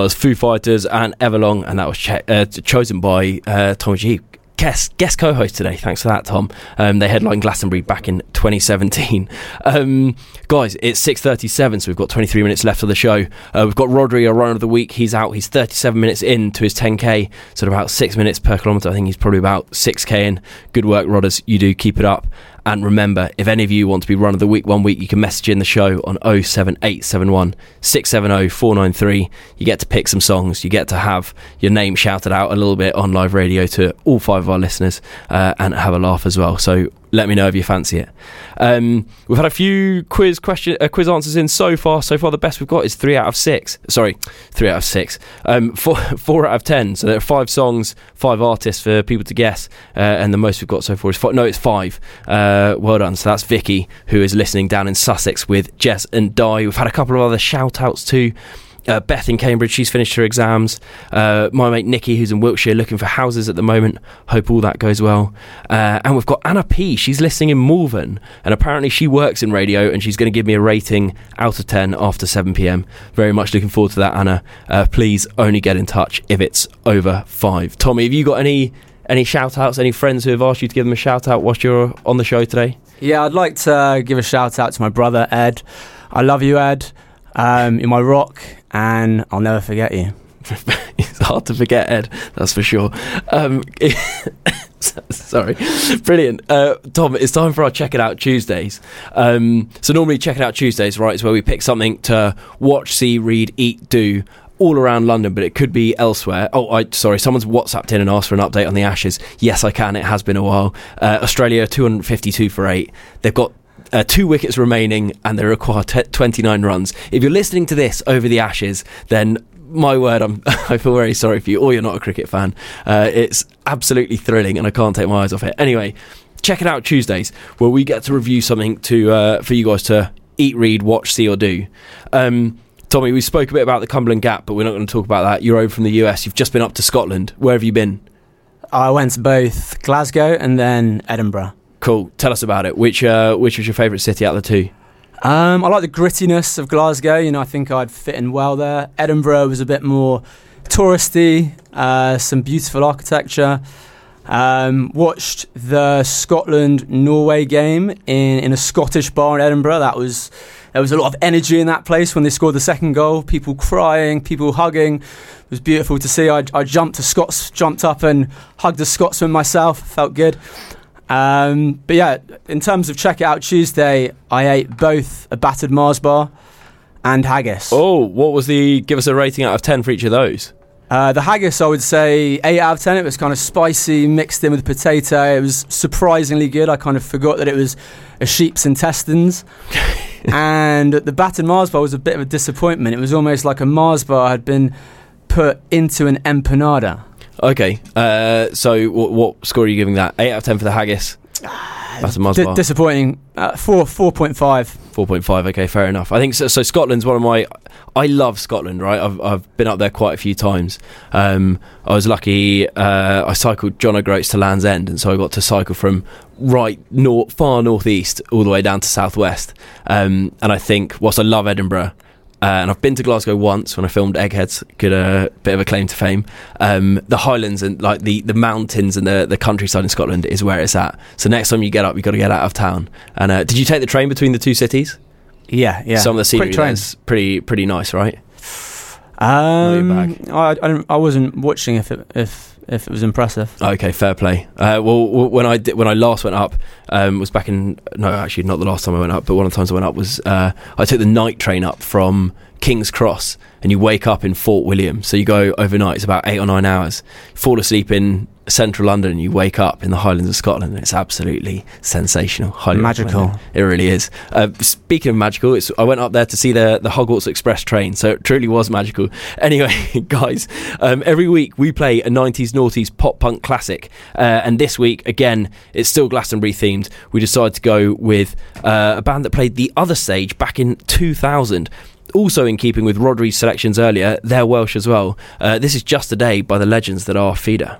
Was Foo Fighters and Everlong, and that was che- uh, chosen by uh, Tom G. guest guest co-host today. Thanks for that, Tom. Um, they headlined Glastonbury back in 2017. Um, guys, it's 6:37, so we've got 23 minutes left of the show. Uh, we've got Rodri, our runner of the week. He's out. He's 37 minutes in to his 10k, so about six minutes per kilometre. I think he's probably about 6k in. Good work, Rodders. You do keep it up. And remember, if any of you want to be run of the week one week, you can message in the show on 07871 670 493. You get to pick some songs. You get to have your name shouted out a little bit on live radio to all five of our listeners uh, and have a laugh as well. So let me know if you fancy it. Um, we've had a few quiz question uh, quiz answers in so far. So far, the best we've got is three out of six. Sorry, three out of six. Um, four, four out of ten. So there are five songs, five artists for people to guess, uh, and the most we've got so far is five. No, it's five. Uh, well done. So that's Vicky, who is listening down in Sussex with Jess and Di. We've had a couple of other shout outs too. Uh, Beth in Cambridge, she's finished her exams. Uh, my mate Nikki, who's in Wiltshire, looking for houses at the moment. Hope all that goes well. Uh, and we've got Anna P. She's listening in Malvern, and apparently she works in radio, and she's going to give me a rating out of ten after seven pm. Very much looking forward to that, Anna. Uh, please only get in touch if it's over five. Tommy, have you got any any shout outs? Any friends who have asked you to give them a shout out whilst you're on the show today? Yeah, I'd like to uh, give a shout out to my brother Ed. I love you, Ed. Um, you're my rock, and I'll never forget you. it's hard to forget Ed, that's for sure. Um, sorry, brilliant, uh, Tom. It's time for our check it out Tuesdays. Um, so normally check it out Tuesdays, right, is where we pick something to watch, see, read, eat, do. All around London, but it could be elsewhere. Oh, I sorry. Someone's WhatsApped in and asked for an update on the Ashes. Yes, I can. It has been a while. Uh, Australia, two hundred fifty-two for eight. They've got uh, two wickets remaining and they require t- 29 runs. If you're listening to this over the Ashes, then my word, I'm, I feel very sorry for you, or you're not a cricket fan. Uh, it's absolutely thrilling and I can't take my eyes off it. Anyway, check it out Tuesdays, where we get to review something to uh, for you guys to eat, read, watch, see, or do. Um, Tommy, we spoke a bit about the Cumberland Gap, but we're not going to talk about that. You're over from the US. You've just been up to Scotland. Where have you been? I went to both Glasgow and then Edinburgh. Cool. Tell us about it. Which uh, which was your favourite city out of the two? Um, I like the grittiness of Glasgow. You know, I think I'd fit in well there. Edinburgh was a bit more touristy, uh, some beautiful architecture. Um, watched the Scotland Norway game in, in a Scottish bar in Edinburgh. That was there was a lot of energy in that place when they scored the second goal. People crying, people hugging. It was beautiful to see. I, I jumped to Scots, jumped up and hugged a Scotsman myself. Felt good. Um, but yeah, in terms of check it out Tuesday, I ate both a battered Mars bar and haggis. Oh, what was the? Give us a rating out of ten for each of those. Uh, the haggis, I would say eight out of ten. It was kind of spicy, mixed in with potato. It was surprisingly good. I kind of forgot that it was a sheep's intestines. and the battered Mars bar was a bit of a disappointment. It was almost like a Mars bar had been put into an empanada. Okay, uh, so what, what score are you giving that? Eight out of ten for the haggis. That's a Mars disappointing. Uh, four, four point five. Four point five. Okay, fair enough. I think so. So Scotland's one of my. I love Scotland. Right, I've I've been up there quite a few times. Um, I was lucky. Uh, I cycled John O'Groats to Land's End, and so I got to cycle from right north, far northeast, all the way down to southwest. Um, and I think, whilst I love Edinburgh. Uh, and I've been to Glasgow once when I filmed Eggheads, good uh, bit of a claim to fame. Um, the Highlands and like the, the mountains and the, the countryside in Scotland is where it's at. So next time you get up, you've got to get out of town. And uh, did you take the train between the two cities? Yeah, yeah. Some of the scenery there's pretty pretty nice, right? Um, I, I, don't- I wasn't watching if it, if if it was impressive. Okay, fair play. Uh, well, when I did, when I last went up um, was back in no, actually not the last time I went up, but one of the times I went up was uh, I took the night train up from King's Cross, and you wake up in Fort William. So you go overnight. It's about eight or nine hours. Fall asleep in central London, and you wake up in the Highlands of Scotland. And it's absolutely sensational, Highly Magical. it. Really is. Uh, speaking of magical, it's, I went up there to see the the Hogwarts Express train, so it truly was magical. Anyway, guys, um, every week we play a '90s noughties pop punk classic, uh, and this week again it's still Glastonbury themed. We decided to go with uh, a band that played the other stage back in 2000. Also, in keeping with Rodri's selections earlier, they're Welsh as well. Uh, this is Just a Day by the legends that are Feeder.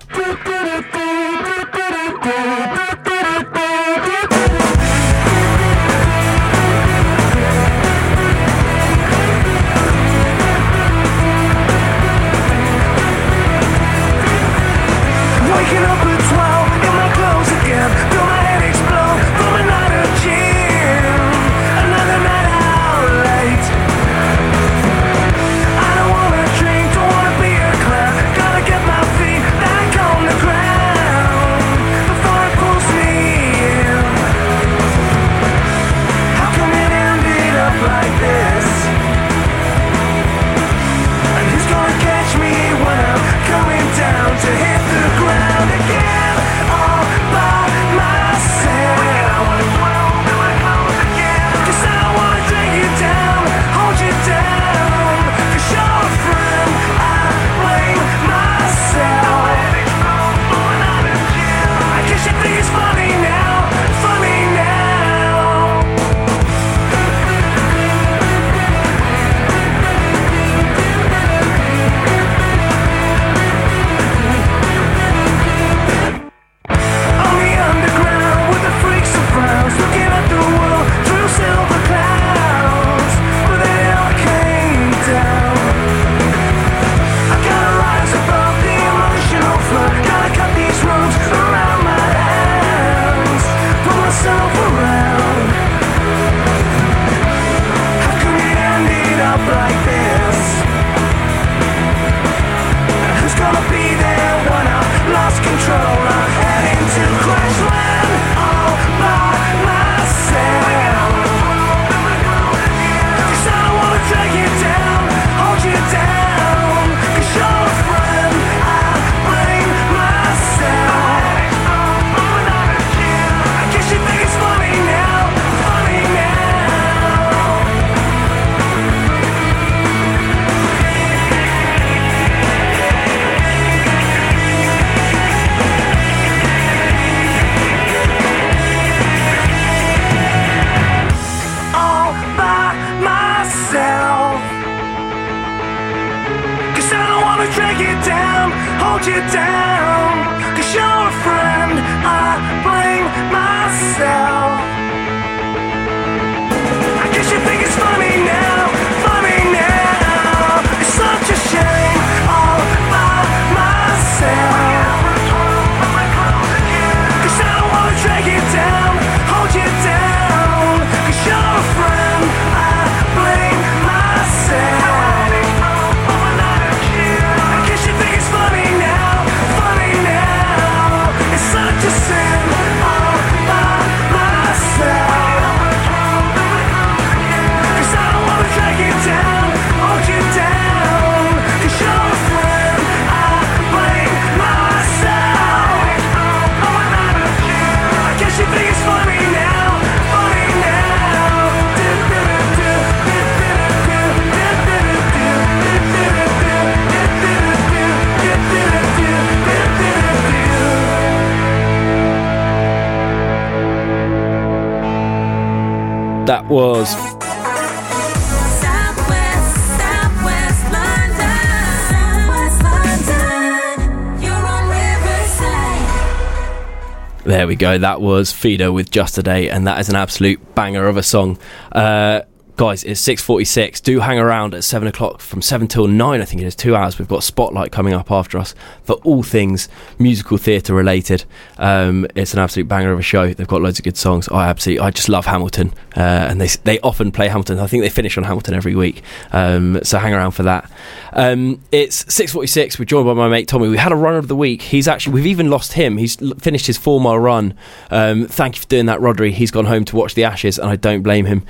We go. That was Feeder with Just a Day, and that is an absolute banger of a song. Uh, guys, it's six forty-six. Do hang around at seven o'clock from seven till nine. I think it is two hours. We've got Spotlight coming up after us for all things musical theatre related. Um, it's an absolute banger of a show. They've got loads of good songs. I absolutely, I just love Hamilton, uh, and they they often play Hamilton. I think they finish on Hamilton every week. Um, so hang around for that. Um, it's six forty-six. We're joined by my mate Tommy. We had a runner of the week. He's actually we've even lost him. He's finished his four-mile run. Um, thank you for doing that, Rodri. He's gone home to watch the Ashes, and I don't blame him.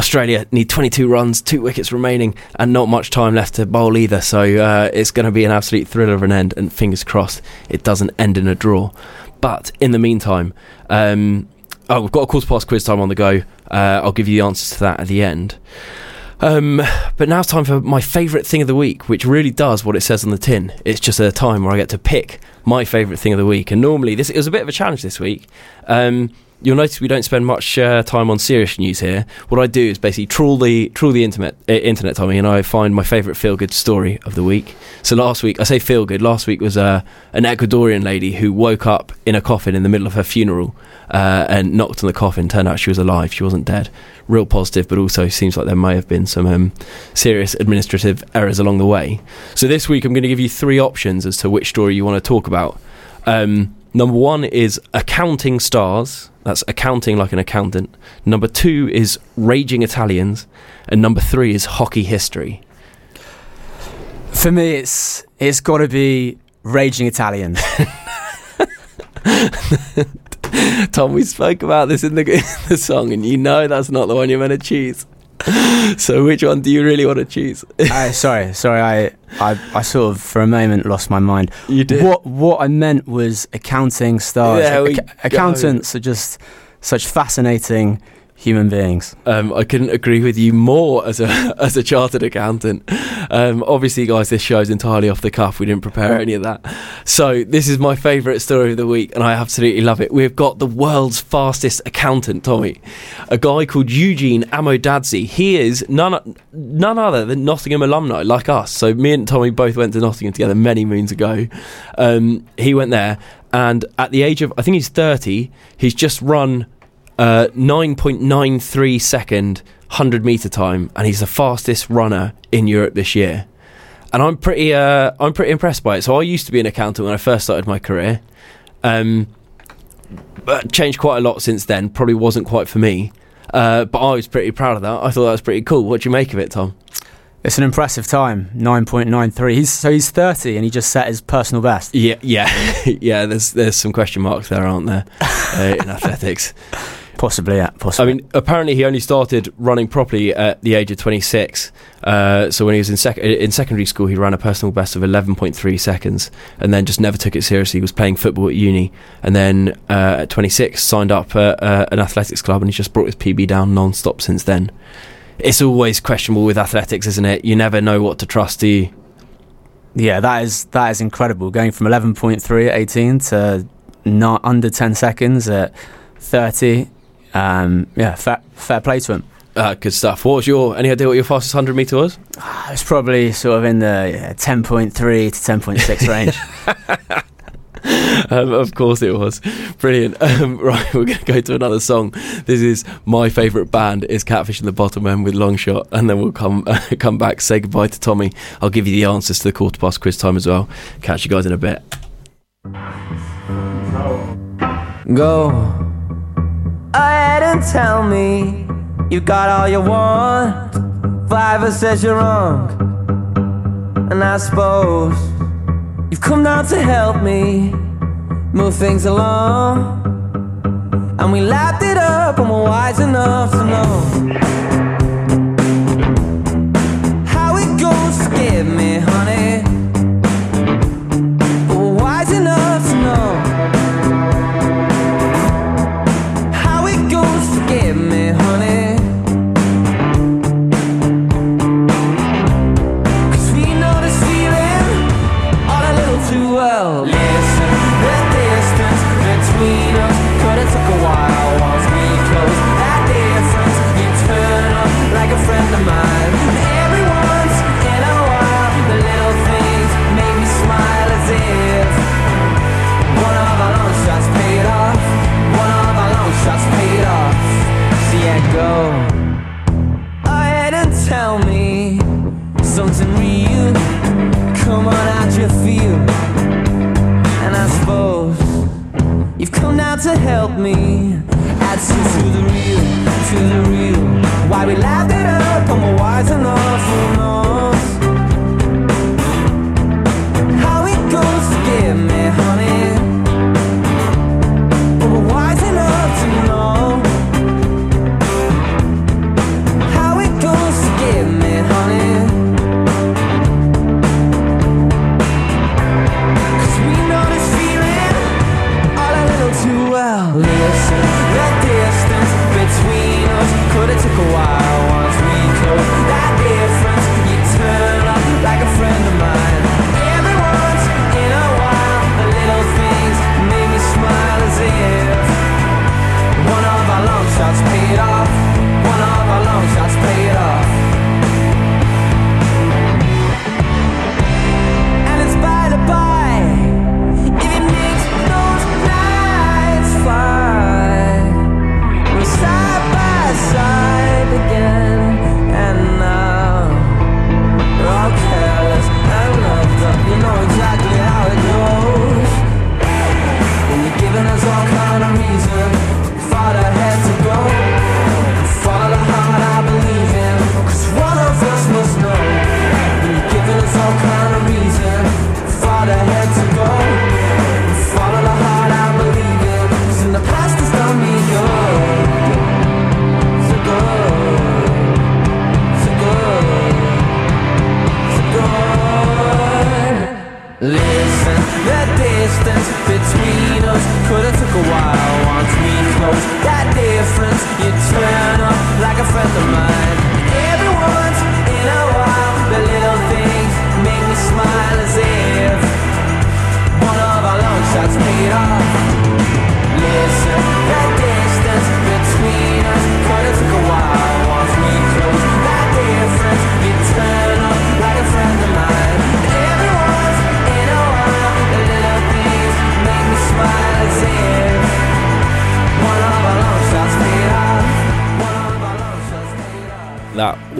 Australia need 22 runs, two wickets remaining, and not much time left to bowl either. So uh, it's going to be an absolute thriller of an end, and fingers crossed it doesn't end in a draw. But in the meantime, um, oh, we've got a course past quiz time on the go. Uh, I'll give you the answers to that at the end. Um, but now it's time for my favourite thing of the week, which really does what it says on the tin. It's just a time where I get to pick my favourite thing of the week. And normally, this it was a bit of a challenge this week. Um, you'll notice we don't spend much uh, time on serious news here. What I do is basically trawl the trawl the internet, uh, internet, Tommy, and I find my favourite feel good story of the week. So last week, I say feel good. Last week was uh, an Ecuadorian lady who woke up in a coffin in the middle of her funeral uh, and knocked on the coffin. Turned out she was alive. She wasn't dead. Real positive, but also seems like there may have been some um, serious administrative errors along the way. So this week, I'm going to give you three options as to which story you want to talk about. Um, number one is accounting stars. That's accounting like an accountant. Number two is raging Italians, and number three is hockey history. For me, it's it's got to be Raging Italians. Tom, we spoke about this in the, in the song, and you know that's not the one you're meant to choose. So, which one do you really want to choose? uh, sorry, sorry, I, I, I sort of for a moment lost my mind. You did. What what I meant was accounting stars. There we Acc- go. accountants are just such fascinating human beings. Um, I couldn't agree with you more as a as a chartered accountant. Um, obviously, guys, this show is entirely off the cuff. We didn't prepare any of that. So this is my favourite story of the week, and I absolutely love it. We've got the world's fastest accountant, Tommy, a guy called Eugene Amo-Dadzie. He is none none other than Nottingham alumni, like us. So me and Tommy both went to Nottingham together many moons ago. Um, he went there, and at the age of I think he's thirty, he's just run uh, 9.93 second 100 meter time and he's the fastest runner in Europe this year. And I'm pretty uh, I'm pretty impressed by it. So I used to be an accountant when I first started my career. Um, but changed quite a lot since then. Probably wasn't quite for me. Uh, but I was pretty proud of that. I thought that was pretty cool. What do you make of it Tom? It's an impressive time, nine point nine three. He's so he's thirty and he just set his personal best. yeah yeah. Yeah there's there's some question marks there aren't there? Uh, in athletics Possibly, yeah, possibly. I mean, apparently he only started running properly at the age of 26. Uh, so when he was in, sec- in secondary school, he ran a personal best of 11.3 seconds, and then just never took it seriously. He was playing football at uni, and then uh, at 26 signed up at uh, an athletics club, and he's just brought his PB down non-stop since then. It's always questionable with athletics, isn't it? You never know what to trust. Do you? Yeah, that is that is incredible. Going from eleven point three at eighteen to not under ten seconds at thirty. Um, yeah, fair, fair play to him. Uh, good stuff. What was your any idea what your fastest hundred meter was? It's probably sort of in the yeah, 10.3 to 10.6 range. um, of course it was. Brilliant. Um, right, we're going to go to another song. This is my favourite band is Catfish and the Bottlemen with Long Shot, and then we'll come come back, say goodbye to Tommy. I'll give you the answers to the quarter past quiz time as well. Catch you guys in a bit. Go ahead and tell me you got all you want. Fiver says you're wrong, and I suppose you've come down to help me move things along. And we lapped it up, and we're wise enough to know how it goes. Forgive me,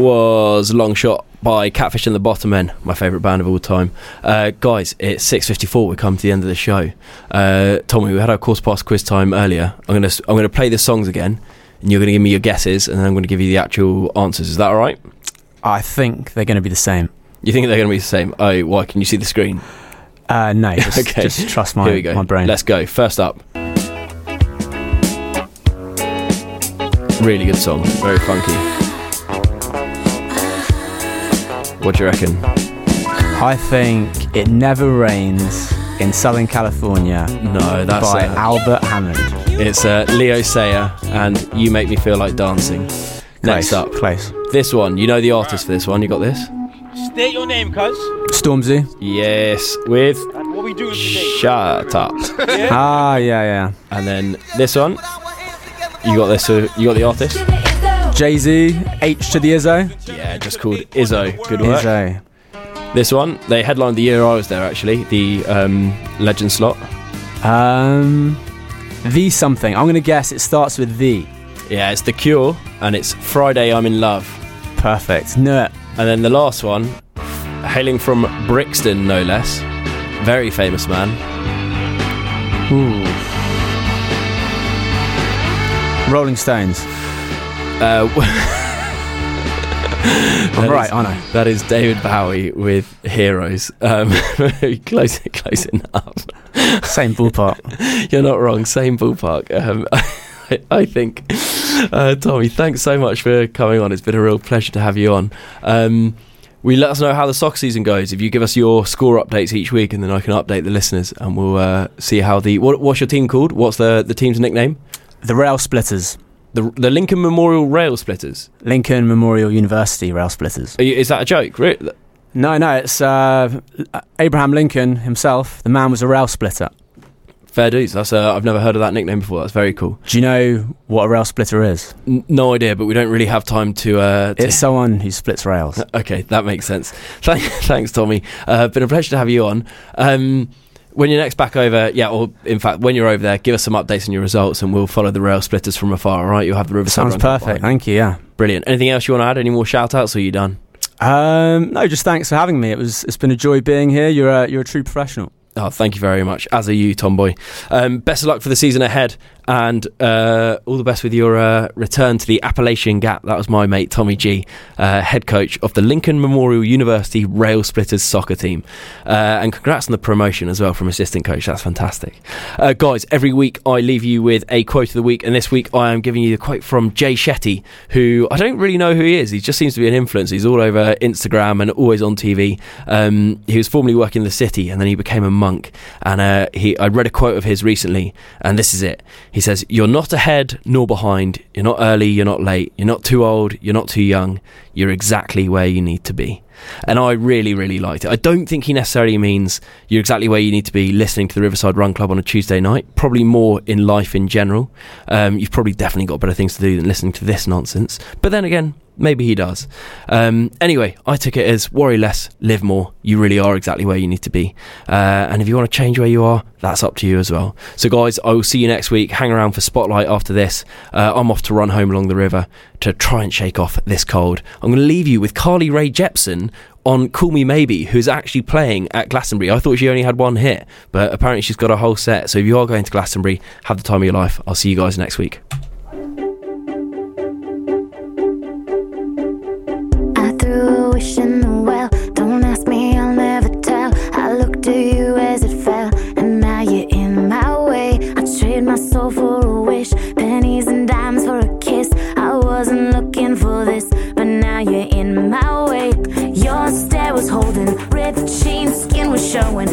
was Long Shot by Catfish and the Bottlemen, my favourite band of all time. Uh, guys, it's 6.54, we come to the end of the show. Uh, Tommy, we had our course past quiz time earlier. I'm going to I'm gonna play the songs again, and you're going to give me your guesses, and then I'm going to give you the actual answers. Is that all right? I think they're going to be the same. You think they're going to be the same? Oh, why? Can you see the screen? Uh, no, just, okay. just trust my, Here we go. my brain. Let's go. First up. Really good song. Very funky. What do you reckon? I think It Never Rains in Southern California. No, that's by uh, Albert Hammond. It's uh, Leo Sayer and You Make Me Feel Like Dancing. Next Close, up. Close. This one. You know the artist for this one. You got this? State your name, cuz. Stormzy. Yes, with And what we doing today? Shut Up. Ah, yeah, yeah. And then this one. You got this. Uh, you got the artist? Jay Z, H to the Izzo. Yeah, just called Izzo. Good work. Izzo. This one, they headlined the year I was there actually, the um, Legend slot. Um, the something. I'm going to guess it starts with the. Yeah, it's The Cure, and it's Friday I'm in Love. Perfect. No. And then the last one, hailing from Brixton, no less. Very famous man. Ooh. Rolling Stones. Uh, I'm right, aren't I? That is David Bowie with Heroes. Um, close, close enough. Same ballpark. You're not wrong. Same ballpark. Um, I, I think. Uh, Tommy, thanks so much for coming on. It's been a real pleasure to have you on. Um, we let us know how the soccer season goes. If you give us your score updates each week, and then I can update the listeners, and we'll uh, see how the what, what's your team called? What's the the team's nickname? The Rail Splitters. The the Lincoln Memorial Rail Splitters. Lincoln Memorial University Rail Splitters. You, is that a joke? Really? No, no, it's uh, Abraham Lincoln himself. The man was a rail splitter. Fair dues. That's uh, I've never heard of that nickname before. That's very cool. Do you know what a rail splitter is? N- no idea, but we don't really have time to. Uh, to It's someone who splits rails. Okay, that makes sense. Thank, thanks, Tommy. Uh, been a pleasure to have you on. Um, when you're next back over, yeah, or in fact, when you're over there, give us some updates on your results, and we'll follow the rail splitters from afar. All right, you'll have the Riverside. Sounds perfect. Thank you. Yeah. Brilliant. Anything else you want to add? Any more shout outs? Or are you done? Um, no, just thanks for having me. It was it's been a joy being here. You're a, you're a true professional. Oh, thank you very much. As are you, Tomboy. Um, best of luck for the season ahead, and uh, all the best with your uh, return to the Appalachian Gap. That was my mate Tommy G, uh, head coach of the Lincoln Memorial University Rail Splitters soccer team, uh, and congrats on the promotion as well from assistant coach. That's fantastic, uh, guys. Every week I leave you with a quote of the week, and this week I am giving you the quote from Jay Shetty, who I don't really know who he is. He just seems to be an influence. He's all over Instagram and always on TV. Um, he was formerly working in the city, and then he became a monk. And uh, he, I read a quote of his recently, and this is it. He says, "You're not ahead nor behind. You're not early. You're not late. You're not too old. You're not too young. You're exactly where you need to be." And I really, really liked it. I don't think he necessarily means you're exactly where you need to be listening to the Riverside Run Club on a Tuesday night. Probably more in life in general. Um, you've probably definitely got better things to do than listening to this nonsense. But then again, maybe he does. Um, anyway, I took it as worry less, live more. You really are exactly where you need to be. Uh, and if you want to change where you are, that's up to you as well. So, guys, I will see you next week. Hang around for Spotlight after this. Uh, I'm off to run home along the river to try and shake off this cold. I'm going to leave you with Carly Rae Jepsen on Call Me Maybe, who's actually playing at Glastonbury. I thought she only had one hit, but apparently she's got a whole set. So if you are going to Glastonbury, have the time of your life. I'll see you guys next week. The well. Don't ask me, I'll never tell. I looked at you as it fell, and now you're in my way. I trade my soul for a wish, pennies and dimes for a kiss. I wasn't looking for this, but now you're in my way. Your stare was holding, ripped jeans, skin was showing.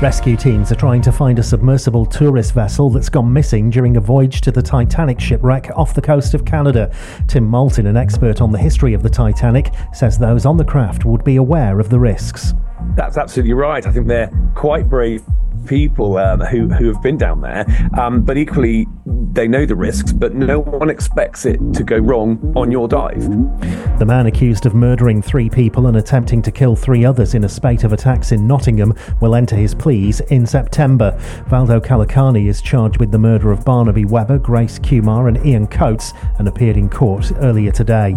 Rescue teams are trying to find a submersible tourist vessel that's gone missing during a voyage to the Titanic shipwreck off the coast of Canada. Tim Maltin, an expert on the history of the Titanic, says those on the craft would be aware of the risks. That's absolutely right. I think they're quite brave people um, who who have been down there, um, but equally they know the risks. But no one expects it to go wrong on your dive. The man accused of murdering three people and attempting to kill three others in a spate of attacks in Nottingham will enter his pleas in September. Valdo Calocane is charged with the murder of Barnaby Webber, Grace Kumar, and Ian Coates and appeared in court earlier today.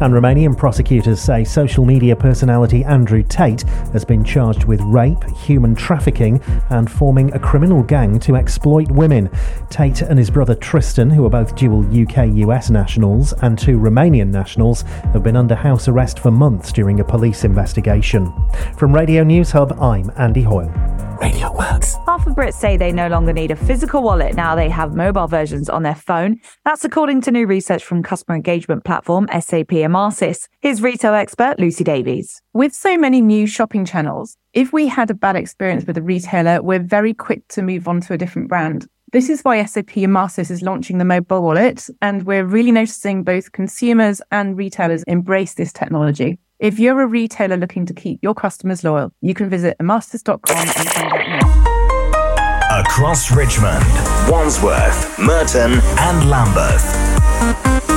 And Romanian prosecutors say social media personality Andrew Tate has been charged with rape, human trafficking, and forming a criminal gang to exploit women. Tate and his brother Tristan, who are both dual UK US nationals and two Romanian nationals, have been under house arrest for months during a police investigation. From Radio News Hub, I'm Andy Hoyle. Radio works. Half of Brits say they no longer need a physical wallet now they have mobile versions on their phone. That's according to new research from customer engagement platform SAP Emarsys. Here's retail expert Lucy Davies. With so many new shopping channels, if we had a bad experience with a retailer, we're very quick to move on to a different brand. This is why SAP Emarsys is launching the mobile wallet, and we're really noticing both consumers and retailers embrace this technology. If you're a retailer looking to keep your customers loyal, you can visit emarsys.com and find out more. Across Richmond, Wandsworth, Merton, and Lambeth.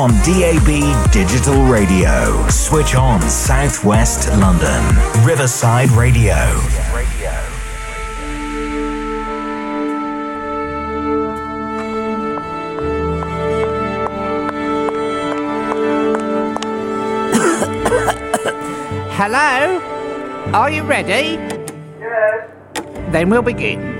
On DAB Digital Radio. Switch on Southwest London. Riverside Radio. Hello? Are you ready? Yes. Then we'll begin.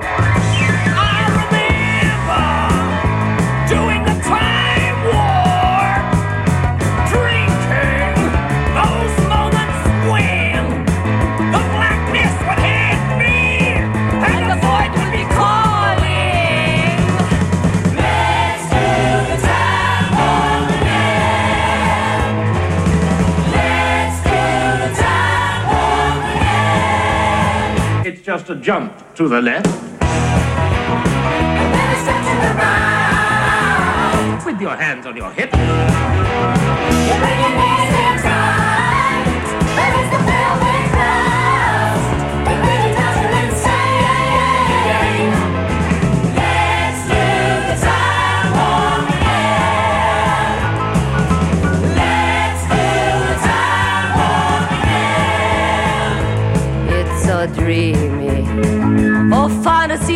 A jump to the left. With your hands on your hips. It's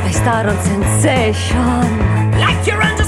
by on sensation. Like you're under